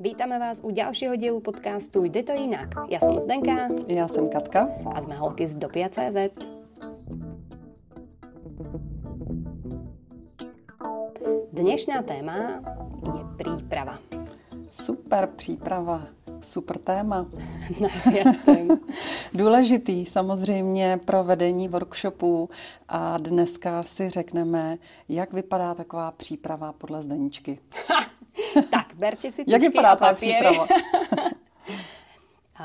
Vítame vás u ďalšieho dielu podcastu Jde to jinak. Ja som Zdenka. Ja som Katka. A sme holky z Dopia.cz. Dnešná téma je príprava. Super příprava, super téma. téma. Důležitý samozřejmě pro vedení workshopů a dneska si řekneme, jak vypadá taková příprava podle Zdeničky. tak, berte si vypadá tvá příprava?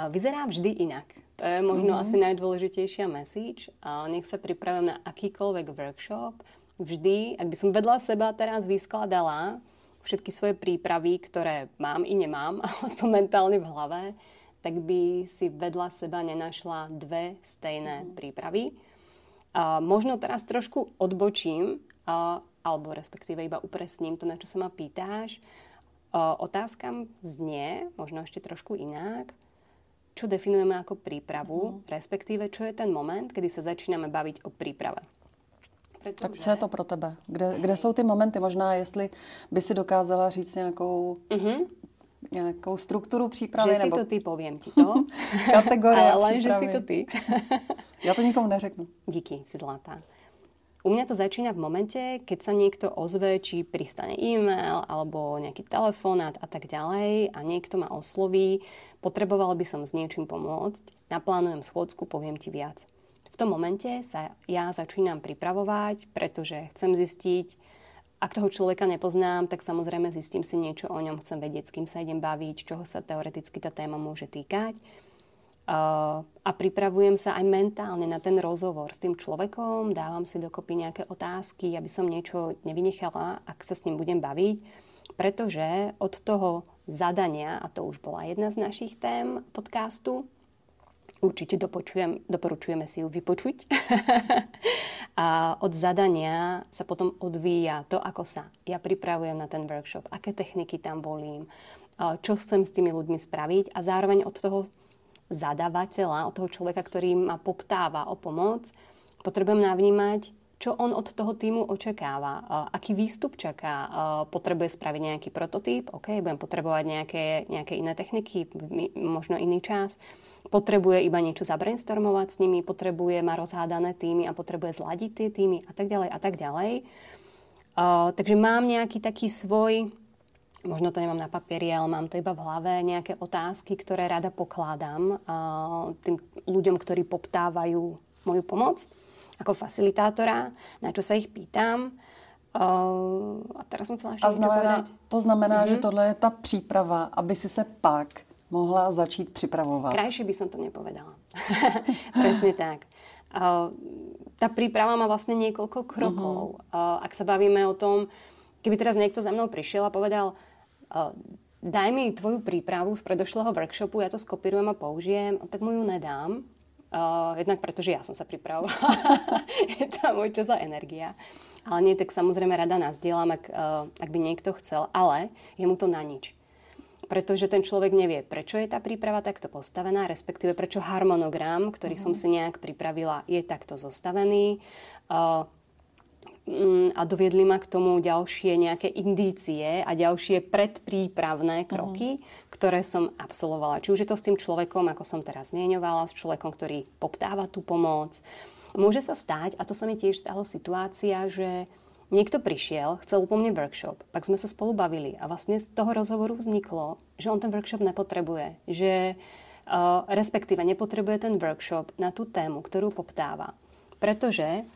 Vyzerá vždy inak. To je možno mm-hmm. asi najdôležitejšia message. A nech sa pripravím na akýkoľvek workshop. Vždy, ak by som vedľa seba teraz vyskladala všetky svoje prípravy, ktoré mám i nemám, aspoň mentálne v hlave, tak by si vedľa seba nenašla dve stejné mm-hmm. prípravy. A možno teraz trošku odbočím, a, alebo respektíve iba upresním to, na čo sa ma pýtáš. Otázka znie, možno ešte trošku inak, čo definujeme ako prípravu, mm. respektíve čo je ten moment, kedy sa začíname baviť o príprave. Pretože... Tak co je to pro tebe? Kde, kde jsou ty momenty? Možná, jestli by si dokázala říct nějakou, mm-hmm. nějakou strukturu přípravy? Že nebo... si to ty, poviem ti to. Kategorie Ale len, že si to ty. Já to nikomu neřeknu. Díky, si zlatá. U mňa to začína v momente, keď sa niekto ozve, či pristane e-mail alebo nejaký telefonát a tak ďalej a niekto ma osloví, potreboval by som s niečím pomôcť, naplánujem schôdzku, poviem ti viac. V tom momente sa ja začínam pripravovať, pretože chcem zistiť, ak toho človeka nepoznám, tak samozrejme zistím si niečo o ňom, chcem vedieť, s kým sa idem baviť, čoho sa teoreticky tá téma môže týkať a pripravujem sa aj mentálne na ten rozhovor s tým človekom, dávam si dokopy nejaké otázky, aby som niečo nevynechala, ak sa s ním budem baviť, pretože od toho zadania, a to už bola jedna z našich tém podcastu, určite dopočujem, doporučujeme si ju vypočuť. a od zadania sa potom odvíja to, ako sa ja pripravujem na ten workshop, aké techniky tam volím, čo chcem s tými ľuďmi spraviť a zároveň od toho zadavateľa, od toho človeka, ktorý ma poptáva o pomoc, potrebujem navnímať, čo on od toho týmu očakáva, aký výstup čaká, potrebuje spraviť nejaký prototyp, OK, budem potrebovať nejaké, nejaké iné techniky, možno iný čas, potrebuje iba niečo zabrainstormovať s nimi, potrebuje ma rozhádané týmy a potrebuje zladiť tie týmy a tak ďalej a tak ďalej. takže mám nejaký taký svoj možno to nemám na papieri, ale mám to iba v hlave, nejaké otázky, ktoré rada pokladám tým ľuďom, ktorí poptávajú moju pomoc ako facilitátora, na čo sa ich pýtam. a teraz som chcela ešte znamená. To znamená, mm-hmm. že tohle je ta příprava, aby si se pak mohla začít připravovat. Krajšie by som to nepovedala. Presne tak. tá príprava má vlastne niekoľko krokov. Uh-huh. ak sa bavíme o tom, keby teraz niekto za mnou prišiel a povedal, daj mi tvoju prípravu z predošlého workshopu, ja to skopírujem a použijem, tak mu ju nedám. Uh, jednak preto, že ja som sa pripravovala. je to môj čas a energia. Ale nie, tak samozrejme rada nazdielam, ak, uh, ak by niekto chcel, ale je mu to na nič. Pretože ten človek nevie, prečo je tá príprava takto postavená, respektíve prečo harmonogram, ktorý uh-huh. som si nejak pripravila, je takto zostavený. Uh, a doviedli ma k tomu ďalšie nejaké indície a ďalšie predprípravné mhm. kroky, uh-huh. ktoré som absolvovala. Či už je to s tým človekom, ako som teraz zmieňovala, s človekom, ktorý poptáva tú pomoc. Môže sa stať, a to sa mi tiež stalo situácia, že niekto prišiel, chcel po mne workshop, pak sme sa spolu bavili a vlastne z toho rozhovoru vzniklo, že on ten workshop nepotrebuje, že uh, respektíve nepotrebuje ten workshop na tú tému, ktorú poptáva. Pretože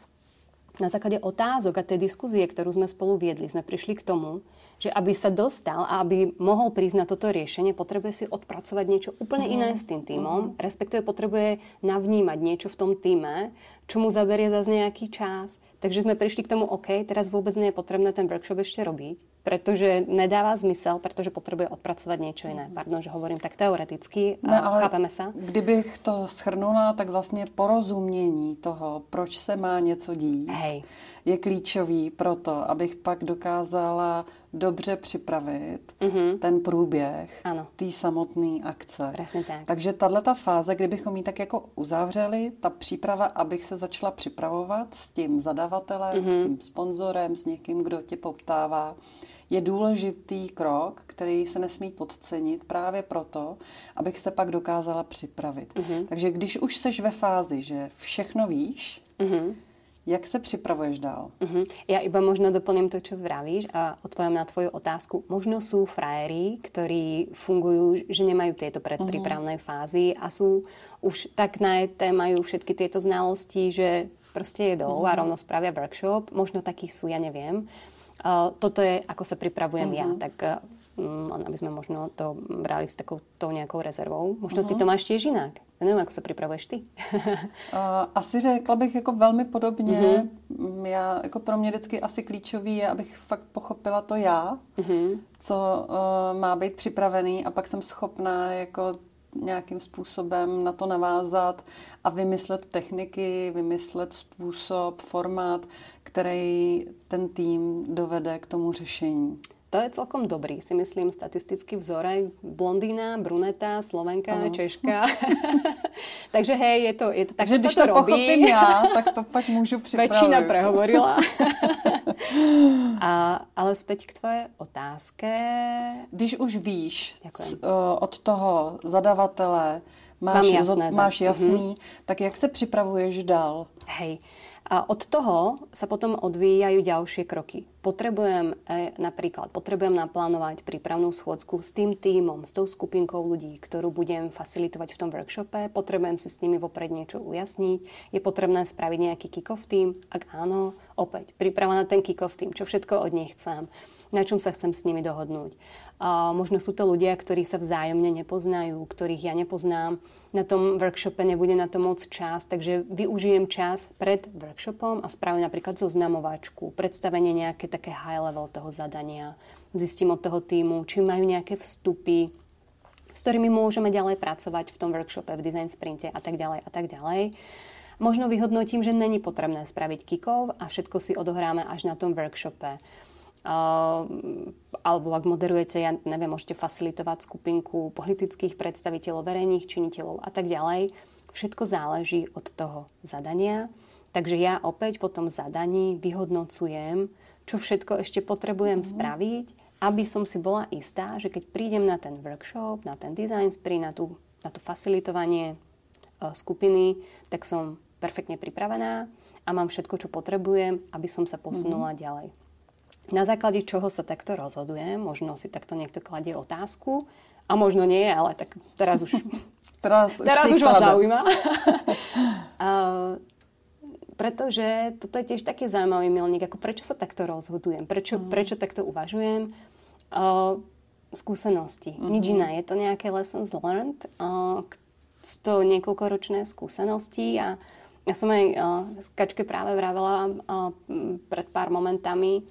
na základe otázok a tej diskuzie, ktorú sme spolu viedli, sme prišli k tomu, že aby sa dostal a aby mohol prísť na toto riešenie, potrebuje si odpracovať niečo úplne uh-huh. iné s tým týmom, uh-huh. respektíve potrebuje navnímať niečo v tom týme, čo mu zaberie zase nejaký čas. Takže sme prišli k tomu, OK, teraz vôbec nie je potrebné ten workshop ešte robiť, pretože nedáva zmysel, pretože potrebuje odpracovať niečo iné. Pardon, že hovorím tak teoreticky, ne, ale chápeme sa. Kdybych to schrnula, tak vlastně porozumění toho, proč se má něco dít, Hej. je klíčový pro to, abych pak dokázala dobře připravit mm-hmm. ten průběh té samotné akce. Presne tak. Takže tahle ta fáze, kdybychom ji tak jako uzavřeli, ta příprava, abych se začala připravovat s tím zadavatelem, mm-hmm. s tím sponzorem, s někým, kdo tě poptává, je důležitý krok, který se nesmí podcenit právě proto, abych se pak dokázala připravit. Mm-hmm. Takže když už seš ve fázi, že všechno víš, mm-hmm Jak se připravuješ dál? Uh-huh. Ja iba možno doplním to, čo vravíš a odpoviem na tvoju otázku. Možno sú frajery, ktorí fungujú, že nemajú tieto predprípravné uh-huh. fázy a sú už tak najeté, majú všetky tieto znalosti, že proste jedou uh-huh. a rovno spravia workshop. Možno takí sú, ja neviem. Uh, toto je, ako sa pripravujem uh-huh. ja. Tak uh, aby sme možno to brali s takou tou nejakou rezervou. Možno uh-huh. ty to máš tiež inak. Já nevím, jak se připravuješ ty. uh, asi řekla bych jako velmi podobně. Mm-hmm. Já, jako pro mě vždycky asi klíčový je, abych fakt pochopila to já, mm-hmm. co uh, má být připravený a pak jsem schopná jako nějakým způsobem na to navázat a vymyslet techniky, vymyslet způsob, formát, který ten tým dovede k tomu řešení. To je celkom dobrý, si myslím, statistický vzorek. Blondýna, bruneta, slovenka, ano. češka. Takže hej, je to, je to tak, Takže když to, to pochopím já, tak to pak můžu připravit. Väčšina prehovorila. A, ale zpět k tvoje otázke. Když už víš Ďakujem. od toho zadavatele, máš, jasné, máš jasný, mm-hmm. tak jak se připravuješ dál? Hej, a od toho sa potom odvíjajú ďalšie kroky. Potrebujem e, napríklad, potrebujem naplánovať prípravnú schôdzku s tým týmom, s tou skupinkou ľudí, ktorú budem facilitovať v tom workshope. Potrebujem si s nimi vopred niečo ujasniť. Je potrebné spraviť nejaký kick-off tým? Ak áno, opäť príprava na ten kick-off tým, čo všetko od nich chcem na čom sa chcem s nimi dohodnúť. A možno sú to ľudia, ktorí sa vzájomne nepoznajú, ktorých ja nepoznám. Na tom workshope nebude na to moc čas, takže využijem čas pred workshopom a spravím napríklad zoznamovačku, predstavenie nejaké také high level toho zadania. Zistím od toho týmu, či majú nejaké vstupy, s ktorými môžeme ďalej pracovať v tom workshope, v design sprinte a tak ďalej a tak ďalej. Možno vyhodnotím, že není potrebné spraviť kikov a všetko si odohráme až na tom workshope. Uh, alebo ak moderujete, ja neviem, môžete facilitovať skupinku politických predstaviteľov, verejných činiteľov a tak ďalej. Všetko záleží od toho zadania. Takže ja opäť po tom zadaní vyhodnocujem, čo všetko ešte potrebujem mm-hmm. spraviť, aby som si bola istá, že keď prídem na ten workshop, na ten design spree, na, tú, na to facilitovanie uh, skupiny, tak som perfektne pripravená a mám všetko, čo potrebujem, aby som sa posunula mm-hmm. ďalej. Na základe čoho sa takto rozhodujem, možno si takto niekto kladie otázku a možno nie, ale tak teraz už, teraz, teraz už, už vás zaujíma. uh, pretože toto je tiež taký zaujímavý milník, ako prečo sa takto rozhodujem, prečo, mm. prečo takto uvažujem. Uh, skúsenosti, mm-hmm. nič iné. Je to nejaké lessons learned, uh, sú to niekoľkoročné skúsenosti a ja som aj uh, Kačke práve vravela uh, pred pár momentami,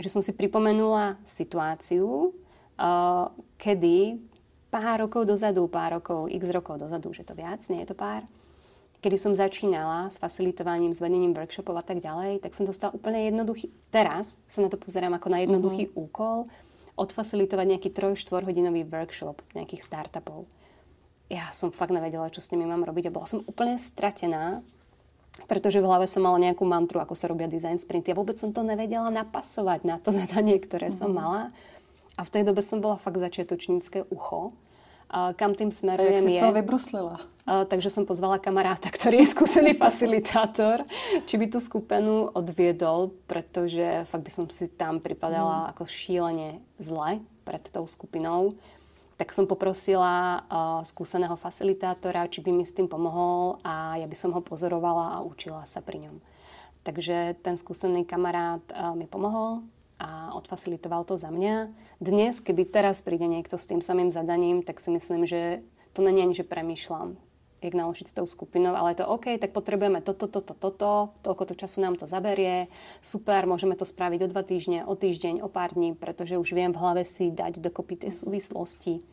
že som si pripomenula situáciu, uh, kedy pár rokov dozadu, pár rokov, x rokov dozadu, že to viac, nie je to pár, kedy som začínala s facilitovaním, s vedením workshopov a tak ďalej, tak som dostala úplne jednoduchý, teraz sa na to pozerám ako na jednoduchý uh-huh. úkol, odfacilitovať nejaký 3-4 hodinový workshop nejakých startupov. Ja som fakt nevedela, čo s nimi mám robiť a bola som úplne stratená pretože v hlave som mala nejakú mantru, ako sa robia design sprinty. A vôbec som to nevedela napasovať na to zadanie, ktoré mm-hmm. som mala. A v tej dobe som bola fakt začiatočnícke ucho. A kam tým smerujem a jak si je... z toho vybruslila? A, takže som pozvala kamaráta, ktorý je skúsený facilitátor, či by tú skupinu odviedol, pretože fakt by som si tam pripadala mm. ako šílene zle pred tou skupinou tak som poprosila uh, skúseného facilitátora, či by mi s tým pomohol a ja by som ho pozorovala a učila sa pri ňom. Takže ten skúsený kamarát uh, mi pomohol a odfacilitoval to za mňa. Dnes, keby teraz príde niekto s tým samým zadaním, tak si myslím, že to není ani, že premýšľam, jak naložiť s tou skupinou, ale je to OK, tak potrebujeme toto, toto, toto, toľko to času nám to zaberie, super, môžeme to spraviť o dva týždne, o týždeň, o pár dní, pretože už viem v hlave si dať dokopy tie súvislosti.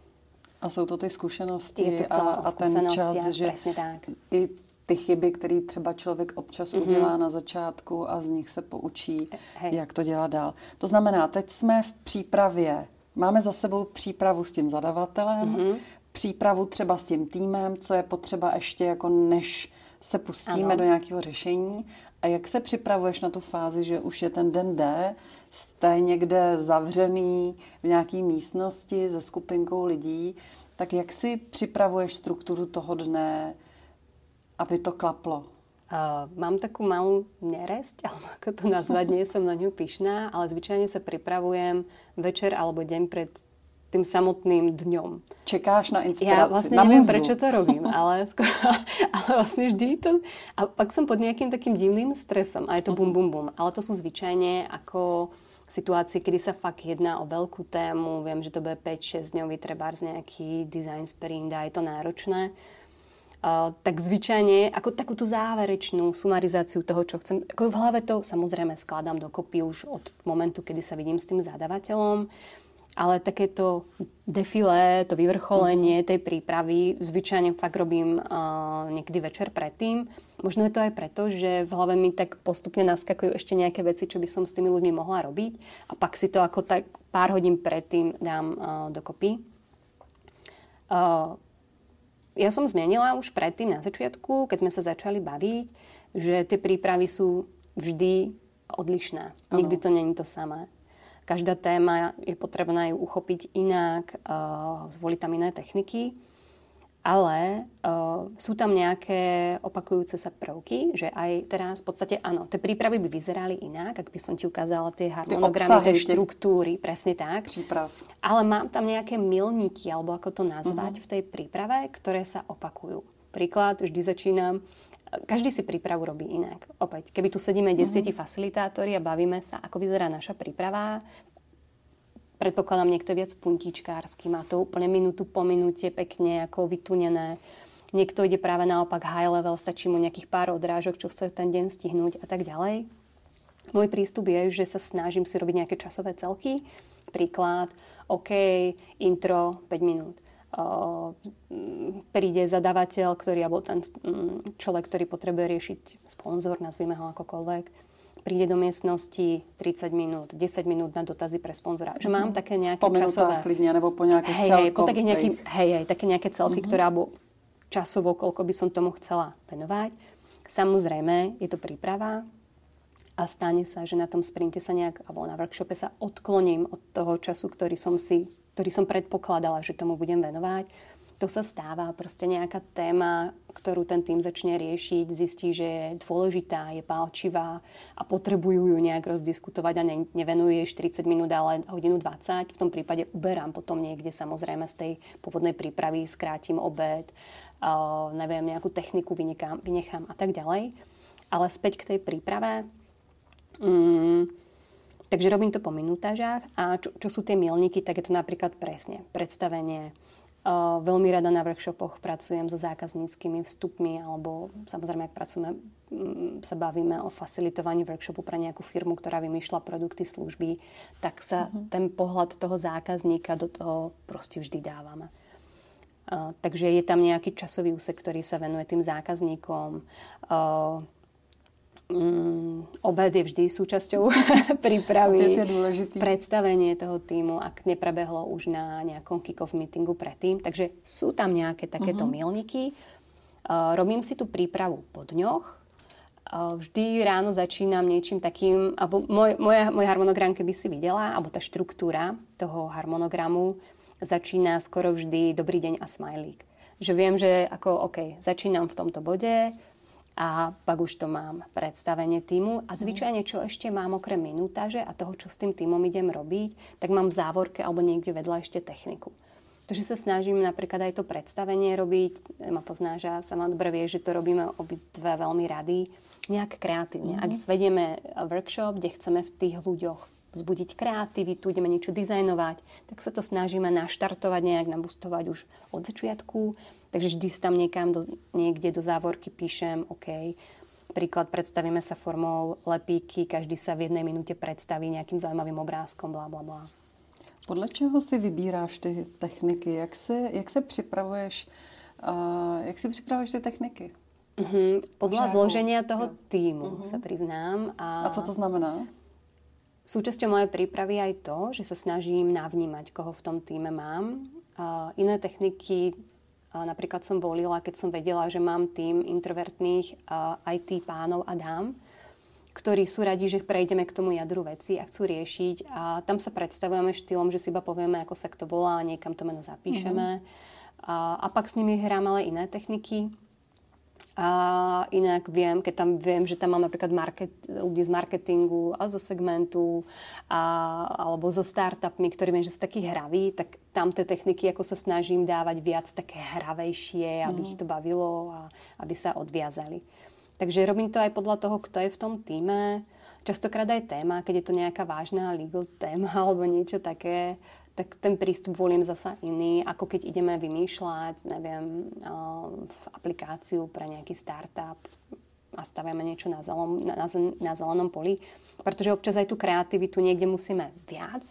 A jsou to ty zkušenosti je to a, a ten čas, že tak. i ty chyby, které třeba člověk občas mm-hmm. udělá na začátku a z nich se poučí, Hej. jak to dělat dál. To znamená, teď jsme v přípravě, máme za sebou přípravu s tím zadavatelem, mm-hmm přípravu třeba s tím týmem, co je potřeba ještě jako než se pustíme ano. do nějakého řešení. A jak se připravuješ na tu fázi, že už je ten den D, jste někde zavřený v nějaké místnosti se skupinkou lidí, tak jak si připravuješ strukturu toho dne, aby to klaplo? Uh, mám takú malú neresť, alebo ako to nazvať, nie som na ňu pyšná, ale zvyčajne sa pripravujem večer alebo deň pred tým samotným dňom. Čekáš na inspiraci? Ja vlastne na neviem, muzu. prečo to robím, ale, skoro, ale vlastne vždy to... A pak som pod nejakým takým divným stresom a je to bum, bum, bum. Ale to sú zvyčajne ako situácie, kedy sa fakt jedná o veľkú tému. Viem, že to bude 5-6 dňový trebárs nejaký design sprint a je to náročné tak zvyčajne ako takú tú záverečnú sumarizáciu toho, čo chcem. Ako v hlave to samozrejme skladám dokopy už od momentu, kedy sa vidím s tým zadavateľom, ale takéto defilé, to vyvrcholenie mhm. tej prípravy zvyčajne fakt robím uh, niekedy večer predtým. Možno je to aj preto, že v hlave mi tak postupne naskakujú ešte nejaké veci, čo by som s tými ľuďmi mohla robiť a pak si to ako tak pár hodín predtým dám uh, dokopy. Uh, ja som zmienila už predtým na začiatku, keď sme sa začali baviť, že tie prípravy sú vždy odlišné. Ano. Nikdy to není to samé. Každá téma je potrebná ju uchopiť inak, uh, zvoliť tam iné techniky ale uh, sú tam nejaké opakujúce sa prvky, že aj teraz v podstate áno, tie prípravy by vyzerali inak, ak by som ti ukázala tie harmonogramy, tie štruktúry, presne tak. Príprav. Ale mám tam nejaké milníky, alebo ako to nazvať, uh-huh. v tej príprave, ktoré sa opakujú. Príklad, vždy začínam každý si prípravu robí inak. Opäť, keby tu sedíme desiatí uh-huh. facilitátori a bavíme sa, ako vyzerá naša príprava, predpokladám, niekto je viac puntičkársky, má to úplne minútu po minúte pekne ako vytunené. Niekto ide práve naopak high level, stačí mu nejakých pár odrážok, čo chce ten deň stihnúť a tak ďalej. Môj prístup je, že sa snažím si robiť nejaké časové celky. Príklad, OK, intro 5 minút. Uh, príde zadavateľ, ktorý, alebo ten um, človek, ktorý potrebuje riešiť sponzor, nazvime ho akokoľvek príde do miestnosti 30 minút, 10 minút na dotazy pre sponzora. Že mám mhm. také nejaké po časové... Klidne, nebo po nejakých hej, hej, po takých nejaký, hej, hej, také nejaké celky, uh-huh. ktoré alebo časovo, koľko by som tomu chcela venovať. Samozrejme, je to príprava a stane sa, že na tom sprinte sa nejak, alebo na workshope sa odkloním od toho času, ktorý som si, ktorý som predpokladala, že tomu budem venovať to sa stáva. Proste nejaká téma, ktorú ten tým začne riešiť, zistí, že je dôležitá, je pálčivá a potrebujú ju nejak rozdiskutovať a ne, nevenujú jej 40 minút, ale hodinu 20. V tom prípade uberám potom niekde samozrejme z tej pôvodnej prípravy, skrátim obed, uh, neviem, nejakú techniku vynechám, vynechám a tak ďalej. Ale späť k tej príprave. Mm, takže robím to po minutážach a čo, čo sú tie milníky, tak je to napríklad presne predstavenie, Veľmi rada na workshopoch pracujem so zákazníckými vstupmi alebo samozrejme, ak pracujeme, mm, sa bavíme o facilitovaní workshopu pre nejakú firmu, ktorá vymýšľa produkty, služby, tak sa uh-huh. ten pohľad toho zákazníka do toho proste vždy dávame. Uh, takže je tam nejaký časový úsek, ktorý sa venuje tým zákazníkom. Uh, Mm, obed je vždy súčasťou prípravy. Predstavenie toho týmu, ak neprebehlo už na nejakom kick-off meetingu predtým. Takže sú tam nejaké takéto uh-huh. milníky. Uh, robím si tú prípravu po dňoch. Uh, vždy ráno začínam niečím takým, alebo môj, môj, môj harmonogram, keby si videla, alebo tá štruktúra toho harmonogramu začína skoro vždy dobrý deň a smajlík. Že viem, že ako, OK, začínam v tomto bode, a pak už to mám predstavenie týmu a mhm. zvyčajne čo ešte mám okrem minutáže a toho, čo s tým týmom idem robiť, tak mám v závorke alebo niekde vedľa ešte techniku. Takže sa snažím napríklad aj to predstavenie robiť, ma poznáš a sama dobre vie, že to robíme obidve veľmi rady, nejak kreatívne. Mm-hmm. Ak vedieme workshop, kde chceme v tých ľuďoch vzbudiť kreativitu, ideme niečo dizajnovať, tak sa to snažíme naštartovať, nejak nabustovať už od začiatku Takže vždy tam niekam do, niekde do závorky píšem, OK, príklad predstavíme sa formou lepíky, každý sa v jednej minúte predstaví nejakým zaujímavým obrázkom, bla, bla, bla. Podle čeho si vybíráš ty techniky? Jak se, jak se připravuješ, uh, jak si připravuješ ty techniky? Uh-huh. Podľa Žáku. zloženia toho týmu, uh-huh. sa priznám. A... a co to znamená? Súčasťou mojej prípravy aj to, že sa snažím navnímať, koho v tom týme mám. Uh, iné techniky Napríklad som volila, keď som vedela, že mám tým introvertných IT pánov a dám, ktorí sú radi, že prejdeme k tomu jadru veci a chcú riešiť a tam sa predstavujeme štýlom, že si iba povieme, ako sa kto volá a niekam to meno zapíšeme. Mm-hmm. A, a pak s nimi hráme ale iné techniky. A inak viem, keď tam viem, že tam mám napríklad market, ľudí z marketingu a zo segmentu a, alebo zo startupmi, ktorí viem, že sú takí hraví, tak tam tie techniky ako sa snažím dávať viac také hravejšie, aby mm. ich to bavilo a aby sa odviazali. Takže robím to aj podľa toho, kto je v tom týme. Častokrát aj téma, keď je to nejaká vážna legal téma alebo niečo také, tak ten prístup volím zasa iný, ako keď ideme vymýšľať, neviem, aplikáciu pre nejaký startup a staviame niečo na, zelom, na, na zelenom poli. Pretože občas aj tú kreativitu niekde musíme viac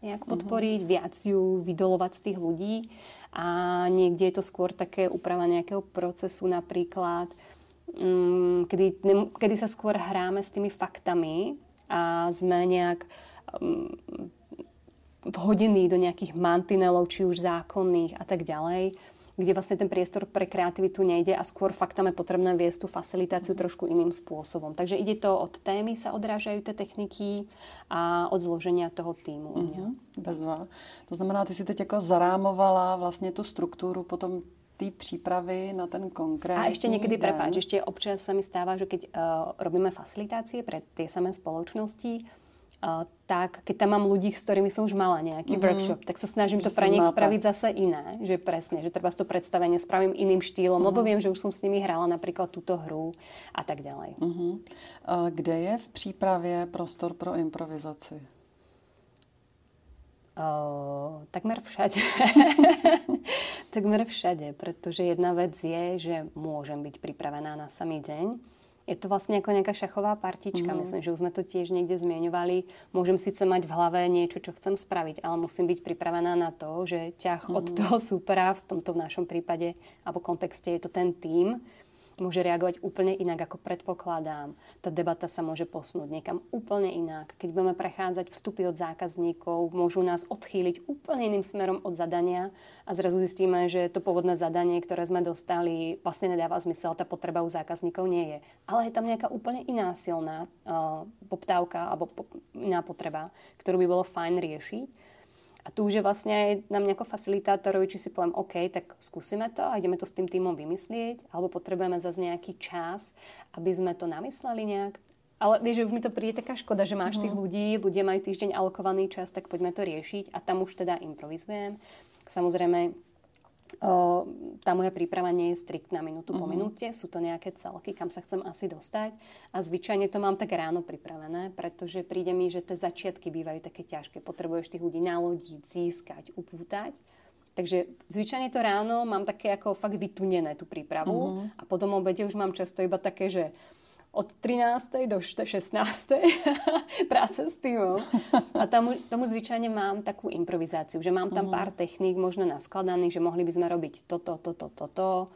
nejak mhm. podporiť, mm-hmm. viac ju vydolovať z tých ľudí a niekde je to skôr také úprava nejakého procesu napríklad, um, kedy, ne, kedy sa skôr hráme s tými faktami a sme nejak um, vhodení do nejakých mantinelov, či už zákonných a tak ďalej, kde vlastne ten priestor pre kreativitu nejde a skôr faktam je potrebné viesť tú facilitáciu trošku iným spôsobom. Takže ide to od témy sa odrážajú tie techniky a od zloženia toho týmu. Mm-hmm. Bezva. To znamená, ty si teď jako zarámovala vlastně tu struktúru potom té přípravy na ten konkrétny A ešte niekedy, prepáč, ešte občas sa mi stáva, že keď uh, robíme facilitácie pre tie samé spoločnosti, uh, tak keď tam mám ľudí, s ktorými som už mala nejaký mm-hmm. workshop, tak sa snažím že to pre nich spraviť zase iné. Že presne, že treba to predstavenie spravím iným štýlom, mm-hmm. lebo viem, že už som s nimi hrala napríklad túto hru a tak ďalej. Mm-hmm. Uh, kde je v přípravě prostor pro improvizaci? Takmer všade. takmer všade, pretože jedna vec je, že môžem byť pripravená na samý deň. Je to vlastne ako nejaká šachová partička. Mm. Myslím, že už sme to tiež niekde zmieňovali. Môžem síce mať v hlave niečo, čo chcem spraviť, ale musím byť pripravená na to, že ťah mm. od mhm. toho supera, v tomto v našom prípade, alebo kontexte je to ten tým, môže reagovať úplne inak, ako predpokladám. Tá debata sa môže posunúť niekam úplne inak. Keď budeme prechádzať vstupy od zákazníkov, môžu nás odchýliť úplne iným smerom od zadania a zrazu zistíme, že to pôvodné zadanie, ktoré sme dostali, vlastne nedáva zmysel, tá potreba u zákazníkov nie je. Ale je tam nejaká úplne iná silná uh, poptávka alebo po, iná potreba, ktorú by bolo fajn riešiť. A tu už je vlastne aj na mňa ako facilitátorovi, či si poviem, OK, tak skúsime to a ideme to s tým týmom vymyslieť, alebo potrebujeme zase nejaký čas, aby sme to namysleli nejak. Ale vieš, že už mi to príde taká škoda, že máš mm. tých ľudí, ľudia majú týždeň alokovaný čas, tak poďme to riešiť a tam už teda improvizujem. Samozrejme, tá moja príprava nie je striktná minútu uh-huh. po mhm. minúte, sú to nejaké celky, kam sa chcem asi dostať a zvyčajne to mám tak ráno pripravené, pretože príde mi, že tie začiatky bývajú také ťažké. Potrebuješ tých ľudí nalodiť, získať, upútať. Takže zvyčajne to ráno mám také ako fakt vytunené tú prípravu uh-huh. a potom obede už mám často iba také, že od 13. do 16. práce s týmom. A tam, tomu zvyčajne mám takú improvizáciu, že mám tam uh-huh. pár techník možno naskladaných, že mohli by sme robiť toto, toto, toto,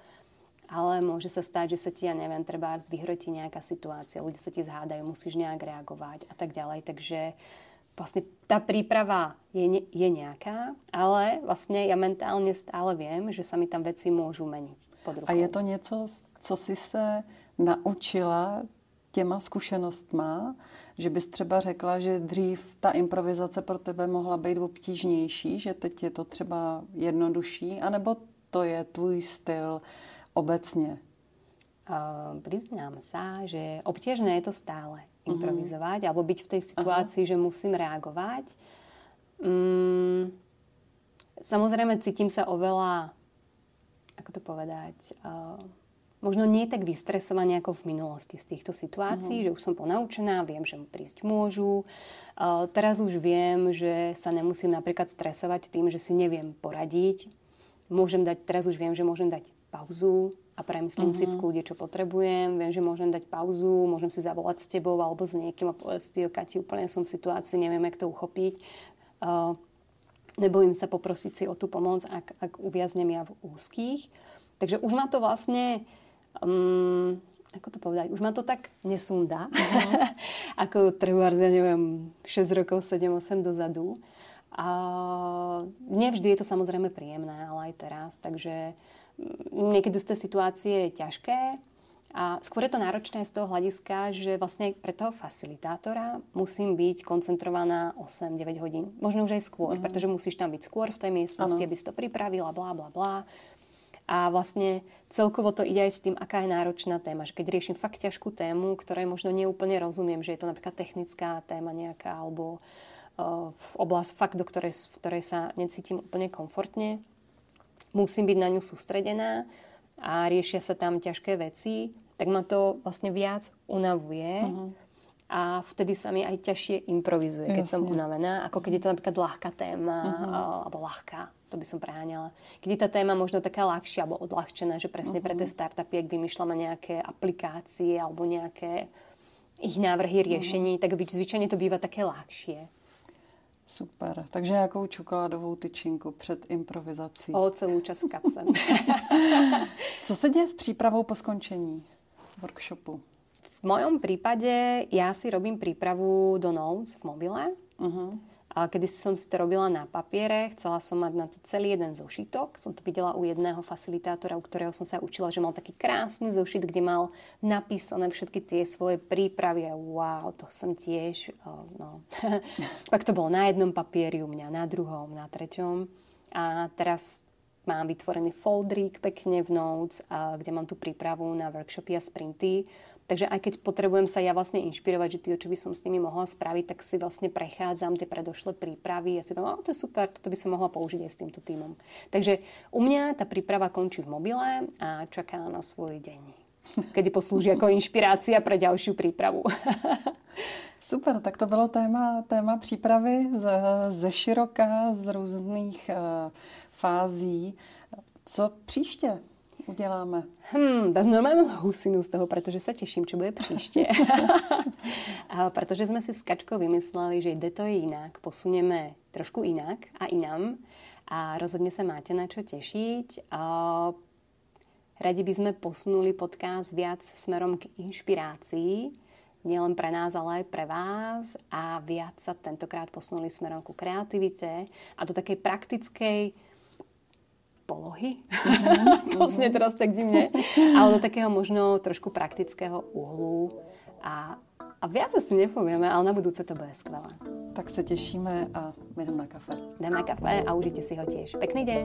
ale môže sa stať, že sa ti, ja neviem, treba vyhrotí nejaká situácia, ľudia sa ti zhádajú, musíš nejak reagovať a tak ďalej. Takže vlastne tá príprava je, je nejaká, ale vlastne ja mentálne stále viem, že sa mi tam veci môžu meniť. A je to něco, co si se naučila těma zkušenostma, že bys třeba řekla, že dřív ta improvizace pro tebe mohla být obtížnější, že teď je to třeba jednodušší, anebo to je tvůj styl obecně? Uh, priznám sa, že obtiežné je to stále. Improvizovať uh-huh. alebo byť v tej situácii, uh-huh. že musím reagovať. Um, samozrejme cítim sa oveľa, ako to povedať, uh, možno nie tak vystresovaní ako v minulosti z týchto situácií, mm-hmm. že už som ponaučená, viem, že prísť môžu. Uh, teraz už viem, že sa nemusím napríklad stresovať tým, že si neviem poradiť. Môžem dať, teraz už viem, že môžem dať pauzu a premyslím mm-hmm. si v mhm. kľude, čo potrebujem. Viem, že môžem dať pauzu, môžem si zavolať s tebou alebo s niekým a povedať Kati, úplne som v situácii, neviem, jak to uchopiť. Uh, nebojím sa poprosiť si o tú pomoc, ak, ak uviaznem ja v úzkých. Takže už ma to vlastne um, ako to povedať, už ma to tak nesúnda, uh-huh. ako trebárs, ja neviem, 6 rokov, 7, 8 dozadu. A nevždy je to samozrejme príjemné, ale aj teraz. Takže mm, niekedy sú tie situácie ťažké A skôr je to náročné z toho hľadiska, že vlastne pre toho facilitátora musím byť koncentrovaná 8-9 hodín. Možno už aj skôr, mm-hmm. pretože musíš tam byť skôr v tej miestnosti, ano. aby si to pripravila, blá, blá, blá. A vlastne celkovo to ide aj s tým, aká je náročná téma. Že keď riešim fakt ťažkú tému, ktorej možno neúplne rozumiem, že je to napríklad technická téma nejaká, alebo uh, oblasť fakt, do ktorej, v ktorej sa necítim úplne komfortne, musím byť na ňu sústredená a riešia sa tam ťažké veci, tak ma to vlastne viac unavuje uh-huh. a vtedy sa mi aj ťažšie improvizuje, keď Jasne. som unavená, ako keď je to napríklad ľahká téma, uh-huh. alebo ľahká, to by som preháňala. Keď je tá téma možno taká ľahšia alebo odľahčená, že presne uh-huh. pre tie startupy, ak vymýšľame nejaké aplikácie alebo nejaké ich návrhy riešení, uh-huh. tak zvyčajne to býva také ľahšie. Super. Takže jakou čokoládovou tyčinku před improvizací? O celou čas v kapse. Co se děje s přípravou po skončení? workshopu? V mojom prípade ja si robím prípravu do notes v mobile. Uh-huh. Kedy som si to robila na papiere, chcela som mať na to celý jeden zošitok. Som to videla u jedného facilitátora, u ktorého som sa učila, že mal taký krásny zošit, kde mal napísané všetky tie svoje prípravy. Wow, to som tiež... Oh, no. Pak to bolo na jednom papieri, u mňa na druhom, na treťom. A teraz Mám vytvorený foldrík pekne v Notes, a, kde mám tú prípravu na workshopy a sprinty. Takže aj keď potrebujem sa ja vlastne inšpirovať, že tie, čo by som s nimi mohla spraviť, tak si vlastne prechádzam tie predošlé prípravy a si poviem, to je super, toto by som mohla použiť aj s týmto týmom. Takže u mňa tá príprava končí v mobile a čaká na svoj deň, kedy poslúži ako inšpirácia pre ďalšiu prípravu. Super, tak to bylo téma, téma přípravy ze, ze široka, z různých uh, fází. Co příště uděláme? Hmm, da normálne mám husinu z toho, pretože sa teším, čo bude príšte. a pretože sme si s Kačkou vymysleli, že ide to inak, posunieme trošku inak a inám a rozhodne sa máte na čo tešiť. Radi by sme posunuli podcast viac smerom k inšpirácii, nielen pre nás, ale aj pre vás a viac sa tentokrát posunuli smerom ku kreativite a do takej praktickej polohy. Mm-hmm. to znie teraz tak divne. Ale do takého možno trošku praktického uhlu. A, a viac si nepovieme, ale na budúce to bude skvelé. Tak sa tešíme a jdem na kafe. Jdem na kafe a užite si ho tiež. Pekný deň.